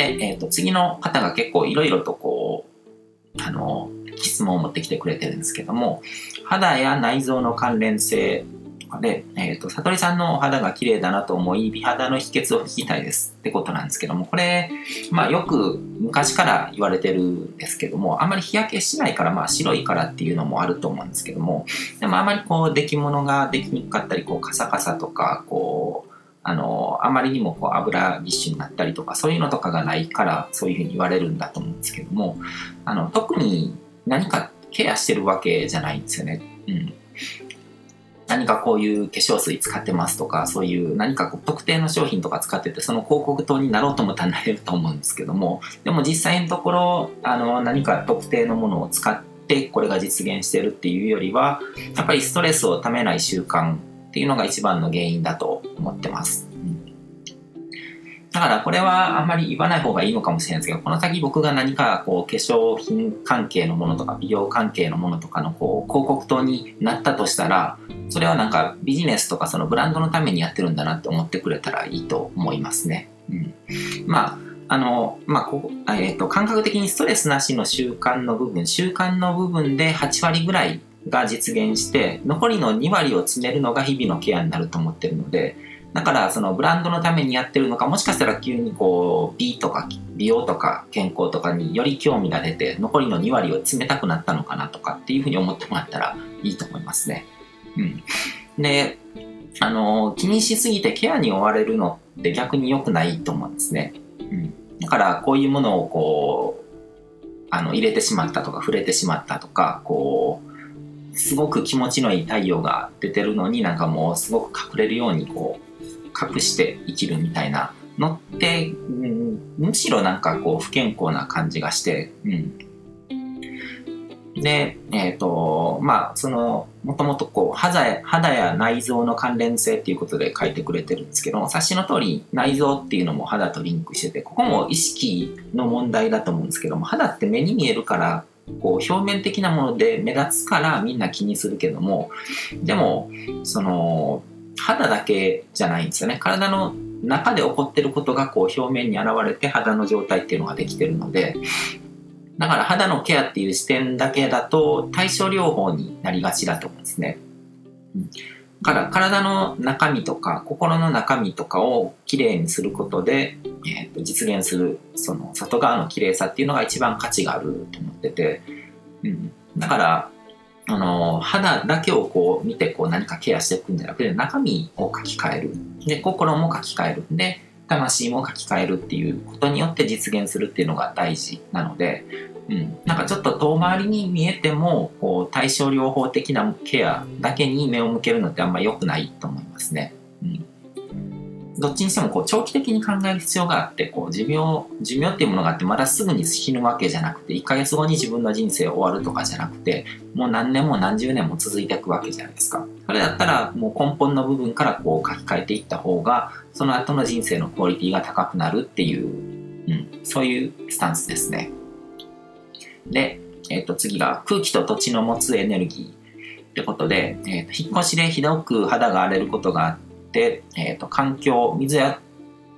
で、えっ、と、次の方が結構いろいろとこう、あの、質問を持ってきてくれてるんですけども、肌や内臓の関連性とかで、えっ、と、悟りさんのお肌が綺麗だなと思い、美肌の秘訣を聞きたいですってことなんですけども、これ、まあよく昔から言われてるんですけども、あんまり日焼けしないから、まあ白いからっていうのもあると思うんですけども、でもあまりこう、出来物ができにくかったり、こう、カサカサとか、こう、あの、あまりにもこう油ぎっしゅになったりとか、そういうのとかがないから、そういうふうに言われるんだと思うんですけども、あの、特に何かケアしてるわけじゃないんですよね。うん。何かこういう化粧水使ってますとか、そういう何かこう特定の商品とか使ってて、その広告塔になろうと思ったらなれると思うんですけども、でも実際のところ、あの、何か特定のものを使ってこれが実現してるっていうよりは、やっぱりストレスをためない習慣っていうのが一番の原因だと思ってます。だからこれはあんまり言わない方がいいのかもしれないですけど、この先僕が何かこう化粧品関係のものとか美容関係のものとかのこう広告塔になったとしたら、それはなんかビジネスとかそのブランドのためにやってるんだなって思ってくれたらいいと思いますね。うん、まああの、まあ、こえっ、ー、と、感覚的にストレスなしの習慣の部分、習慣の部分で8割ぐらいが実現して、残りの2割を詰めるのが日々のケアになると思ってるので、だからそのブランドのためにやってるのか、もしかしたら急にこう美とか美容とか健康とかにより興味が出て、残りの2割を詰めたくなったのかなとかっていうふうに思ってもらったらいいと思いますね。うん。で、あの、気にしすぎてケアに追われるのって逆に良くないと思うんですね。うん。だからこういうものをこう、あの、入れてしまったとか触れてしまったとか、こう、すごく気持ちのいい太陽が出てるのになんかもうすごく隠れるようにこう隠して生きるみたいなのって、うん、むしろなんかこう不健康な感じがして、うん。で、えっ、ー、と、まあ、その、もともとこう肌や、肌や内臓の関連性っていうことで書いてくれてるんですけど、察しの通り内臓っていうのも肌とリンクしてて、ここも意識の問題だと思うんですけども、肌って目に見えるから、こう表面的なもので目立つからみんな気にするけども、でも、その、肌だけじゃないんですよね。体の中で起こってることがこう表面に現れて肌の状態っていうのができてるので、だから肌のケアっていう視点だけだと対症療法になりがちだと思うんですね。うん、から体の中身とか心の中身とかをきれいにすることで、えー、と実現するその外側の綺麗さっていうのが一番価値があると思ってて、うん、だからあの肌だけをこう見てこう何かケアしていくんじゃなくて中身を書き換える。で心も書き換えるで魂も書き換えるっていうことによって実現するっていうのが大事なので、うん、なんかちょっと遠回りに見えてもこう対症療法的なケアだけに目を向けるのってあんま良くないと思いますね。うん。どっちにしてもこう長期的に考える必要があってこう寿命寿命っていうものがあってまだすぐに死ぬわけじゃなくて1ヶ月後に自分の人生終わるとかじゃなくてもう何年も何十年も続いていくわけじゃないですか。それだったらもう根本の部分からこう書き換えていった方がその後の人生のクオリティが高くなるっていう、うん、そういうスタンスですね。で、えー、と次が空気と土地の持つエネルギーってことで、えー、と引っ越しでひどく肌が荒れることがあって、えーと、環境水や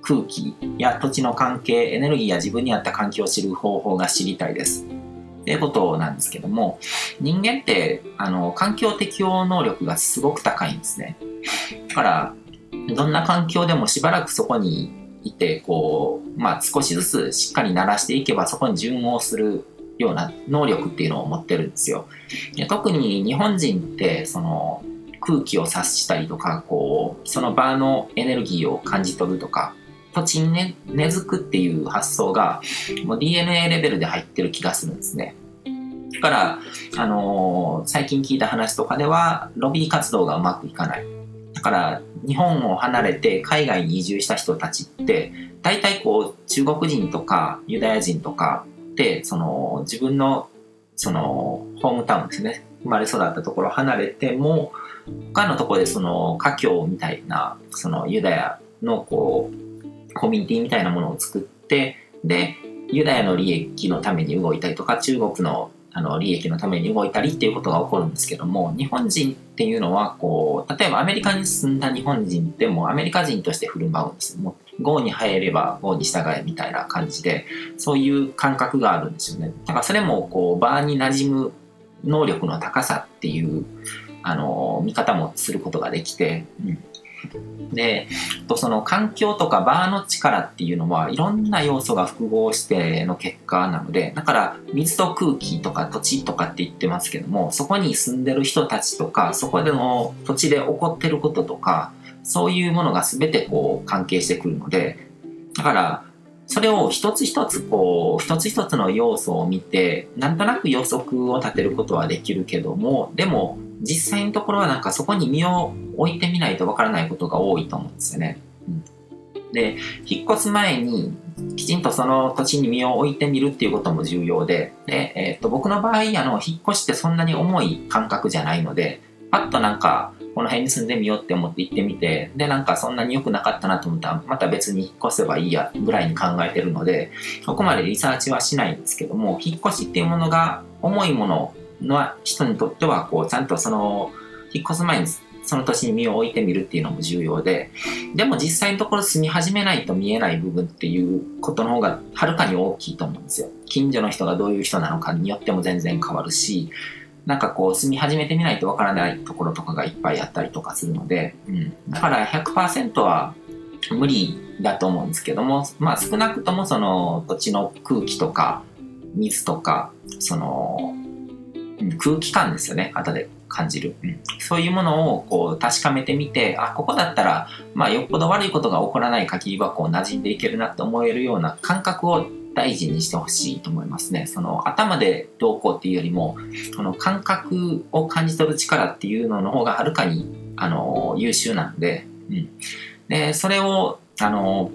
空気や土地の関係エネルギーや自分に合った環境を知る方法が知りたいです。っていうことなんですけども人間ってあの環境適応能力がすごく高いんですね。だからどんな環境でもしばらくそこにいてこう、まあ、少しずつしっかり慣らしていけばそこに順応するような能力っていうのを持ってるんですよ。特に日本人ってその空気を察したりとか、こう、その場のエネルギーを感じ取るとか、土地にね、根付くっていう発想が、もう DNA レベルで入ってる気がするんですね。だから、あのー、最近聞いた話とかでは、ロビー活動がうまくいかない。だから、日本を離れて海外に移住した人たちって、大体こう、中国人とかユダヤ人とかって、その、自分の、その、ホームタウンですね。生まれ育ったところ離れても、他のとこでその華僑みたいなそのユダヤのこうコミュニティみたいなものを作ってでユダヤの利益のために動いたりとか中国のあの利益のために動いたりっていうことが起こるんですけども日本人っていうのはこう例えばアメリカに住んだ日本人ってもアメリカ人として振る舞うんですもう GO に入れば GO に従えみたいな感じでそういう感覚があるんですよね。だからそれもこう場に馴染む能力の高さっていうあの見方もすることができて、うん、で、とその環境とかバーの力っていうのはいろんな要素が複合しての結果なので、だから水と空気とか土地とかって言ってますけども、そこに住んでる人たちとか、そこでの土地で起こってることとか、そういうものが全てこう関係してくるので、だからそれを一つ一つこう、一つ一つの要素を見て、なんとなく予測を立てることはできるけども、でも実際のところはなんかそこに身を置いてみないとわからないことが多いと思うんですよね。で、引っ越す前にきちんとその土地に身を置いてみるっていうことも重要で、で、えー、っと僕の場合、あの、引っ越しってそんなに重い感覚じゃないので、パッとなんか、この辺に住んでみようって思って行ってみて、で、なんかそんなに良くなかったなと思ったら、また別に引っ越せばいいや、ぐらいに考えてるので、そこまでリサーチはしないんですけども、引っ越しっていうものが重いものの人にとっては、こう、ちゃんとその、引っ越す前にその年に身を置いてみるっていうのも重要で、でも実際のところ住み始めないと見えない部分っていうことの方がはるかに大きいと思うんですよ。近所の人がどういう人なのかによっても全然変わるし、なんかこう住み始めてみないとわからないところとかがいっぱいあったりとかするので、うん。だから100%は無理だと思うんですけども、まあ少なくともその土地の空気とか水とか、その空気感ですよね、後で感じる。うん、そういうものをこう確かめてみて、あ、ここだったら、まあよっぽど悪いことが起こらない限りはこう馴染んでいけるなと思えるような感覚を大事にしてほしいと思いますね。その頭でどうこうっていうよりも、この感覚を感じ取る力っていうのの方がはるかに、あの、優秀なんで、うん。で、それを、あの、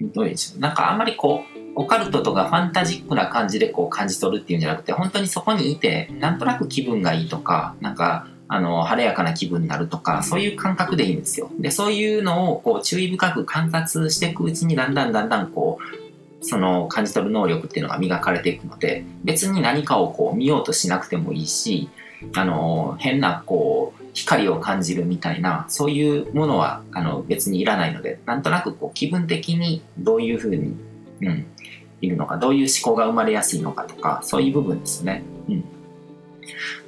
どうでしょう。なんかあんまりこう、オカルトとかファンタジックな感じでこう感じ取るっていうんじゃなくて、本当にそこにいて、なんとなく気分がいいとか、なんか、あの、晴れやかな気分になるとか、そういう感覚でいいんですよ。で、そういうのをこう注意深く観察していくうちに、だんだんだんだんこう、その感じ取る能力っていうのが磨かれていくので、別に何かをこう見ようとしなくてもいいし、あの、変なこう、光を感じるみたいな、そういうものはあの別にいらないので、なんとなくこう気分的にどういうふうに、うん、いるのか、どういう思考が生まれやすいのかとか、そういう部分ですね。うん。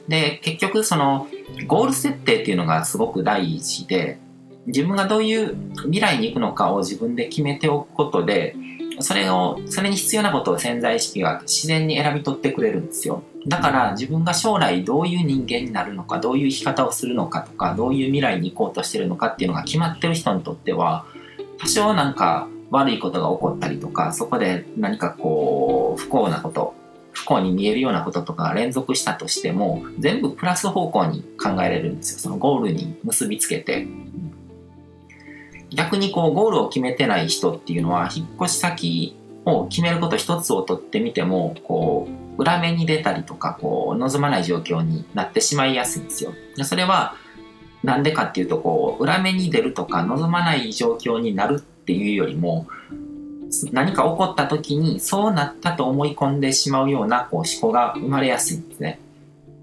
で、結局その、ゴール設定っていうのがすごく大事で、自分がどういう未来に行くのかを自分で決めておくことで、それを、それに必要なことを潜在意識が自然に選び取ってくれるんですよ。だから自分が将来どういう人間になるのか、どういう生き方をするのかとか、どういう未来に行こうとしてるのかっていうのが決まってる人にとっては、多少なんか悪いことが起こったりとか、そこで何かこう、不幸なこと、不幸に見えるようなこととか連続したとしても、全部プラス方向に考えれるんですよ。そのゴールに結びつけて。逆にこう、ゴールを決めてない人っていうのは、引っ越し先を決めること一つをとってみても、こう、裏目に出たりとか、こう、望まない状況になってしまいやすいんですよ。それは、なんでかっていうと、こう、裏目に出るとか、望まない状況になるっていうよりも何か起こった時にそうなったと思い込んでしまうようなこう思考が生まれやすいんですね。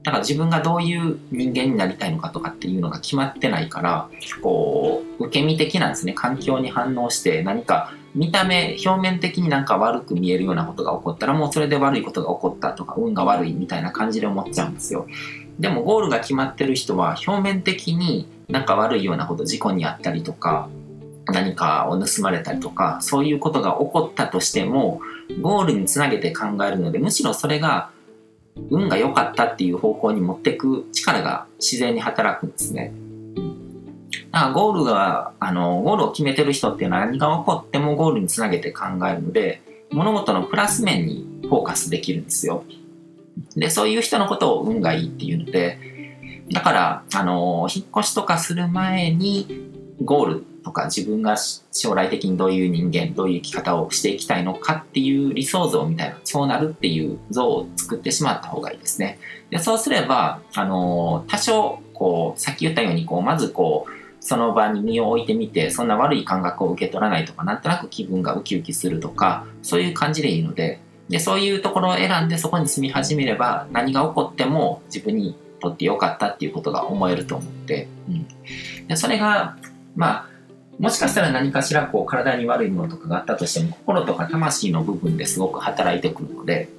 だから自分がどういう人間になりたいのかとかっていうのが決まってないから、こう、受け身的なんですね。環境に反応して何か見た目、表面的になんか悪く見えるようなことが起こったらもうそれで悪いことが起こったとか運が悪いみたいな感じで思っちゃうんですよ。でもゴールが決まってる人は表面的になんか悪いようなこと、事故にあったりとか、何かを盗まれたりとか、そういうことが起こったとしても、ゴールにつなげて考えるので、むしろそれが運が良かったっていう方向に持っていく力が自然に働くんですね。だからゴールが、あの、ゴールを決めてる人っていうのは何が起こってもゴールにつなげて考えるので、物事のプラス面にフォーカスできるんですよ。で、そういう人のことを運がいいっていうので、だから、あの、引っ越しとかする前に、ゴールとか自分が将来的にどういう人間、どういう生き方をしていきたいのかっていう理想像みたいな、そうなるっていう像を作ってしまった方がいいですね。でそうすれば、あの多少、こう、さっき言ったように、こう、まずこう、その場に身を置いてみて、そんな悪い感覚を受け取らないとか、なんとなく気分がウキウキするとか、そういう感じでいいので、で、そういうところを選んでそこに住み始めれば何が起こっても自分にとってよかったっていうことが思えると思って、うん、でそれが、まあ、もしかしたら何かしらこう体に悪いものとかがあったとしても心とか魂の部分ですごく働いてくるので、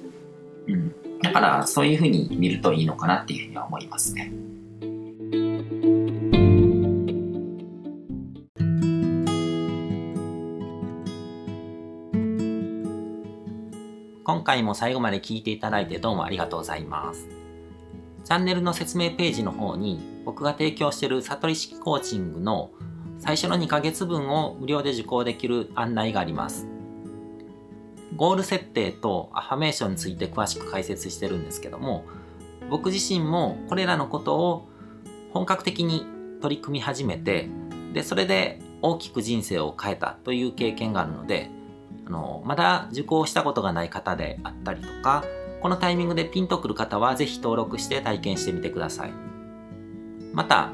うん、だからそういうふうに見るといいのかなっていうふうには思いますね。今回も最後まで聞いていただいてどうもありがとうございます。チャンネルの説明ページの方に僕が提供している悟り式コーチングの最初の2ヶ月分を無料で受講できる案内があります。ゴール設定とアファメーションについて詳しく解説してるんですけども、僕自身もこれらのことを本格的に取り組み始めて、で、それで大きく人生を変えたという経験があるので、あの、まだ受講したことがない方であったりとか、このタイミングでピンとくる方はぜひ登録して体験してみてください。また、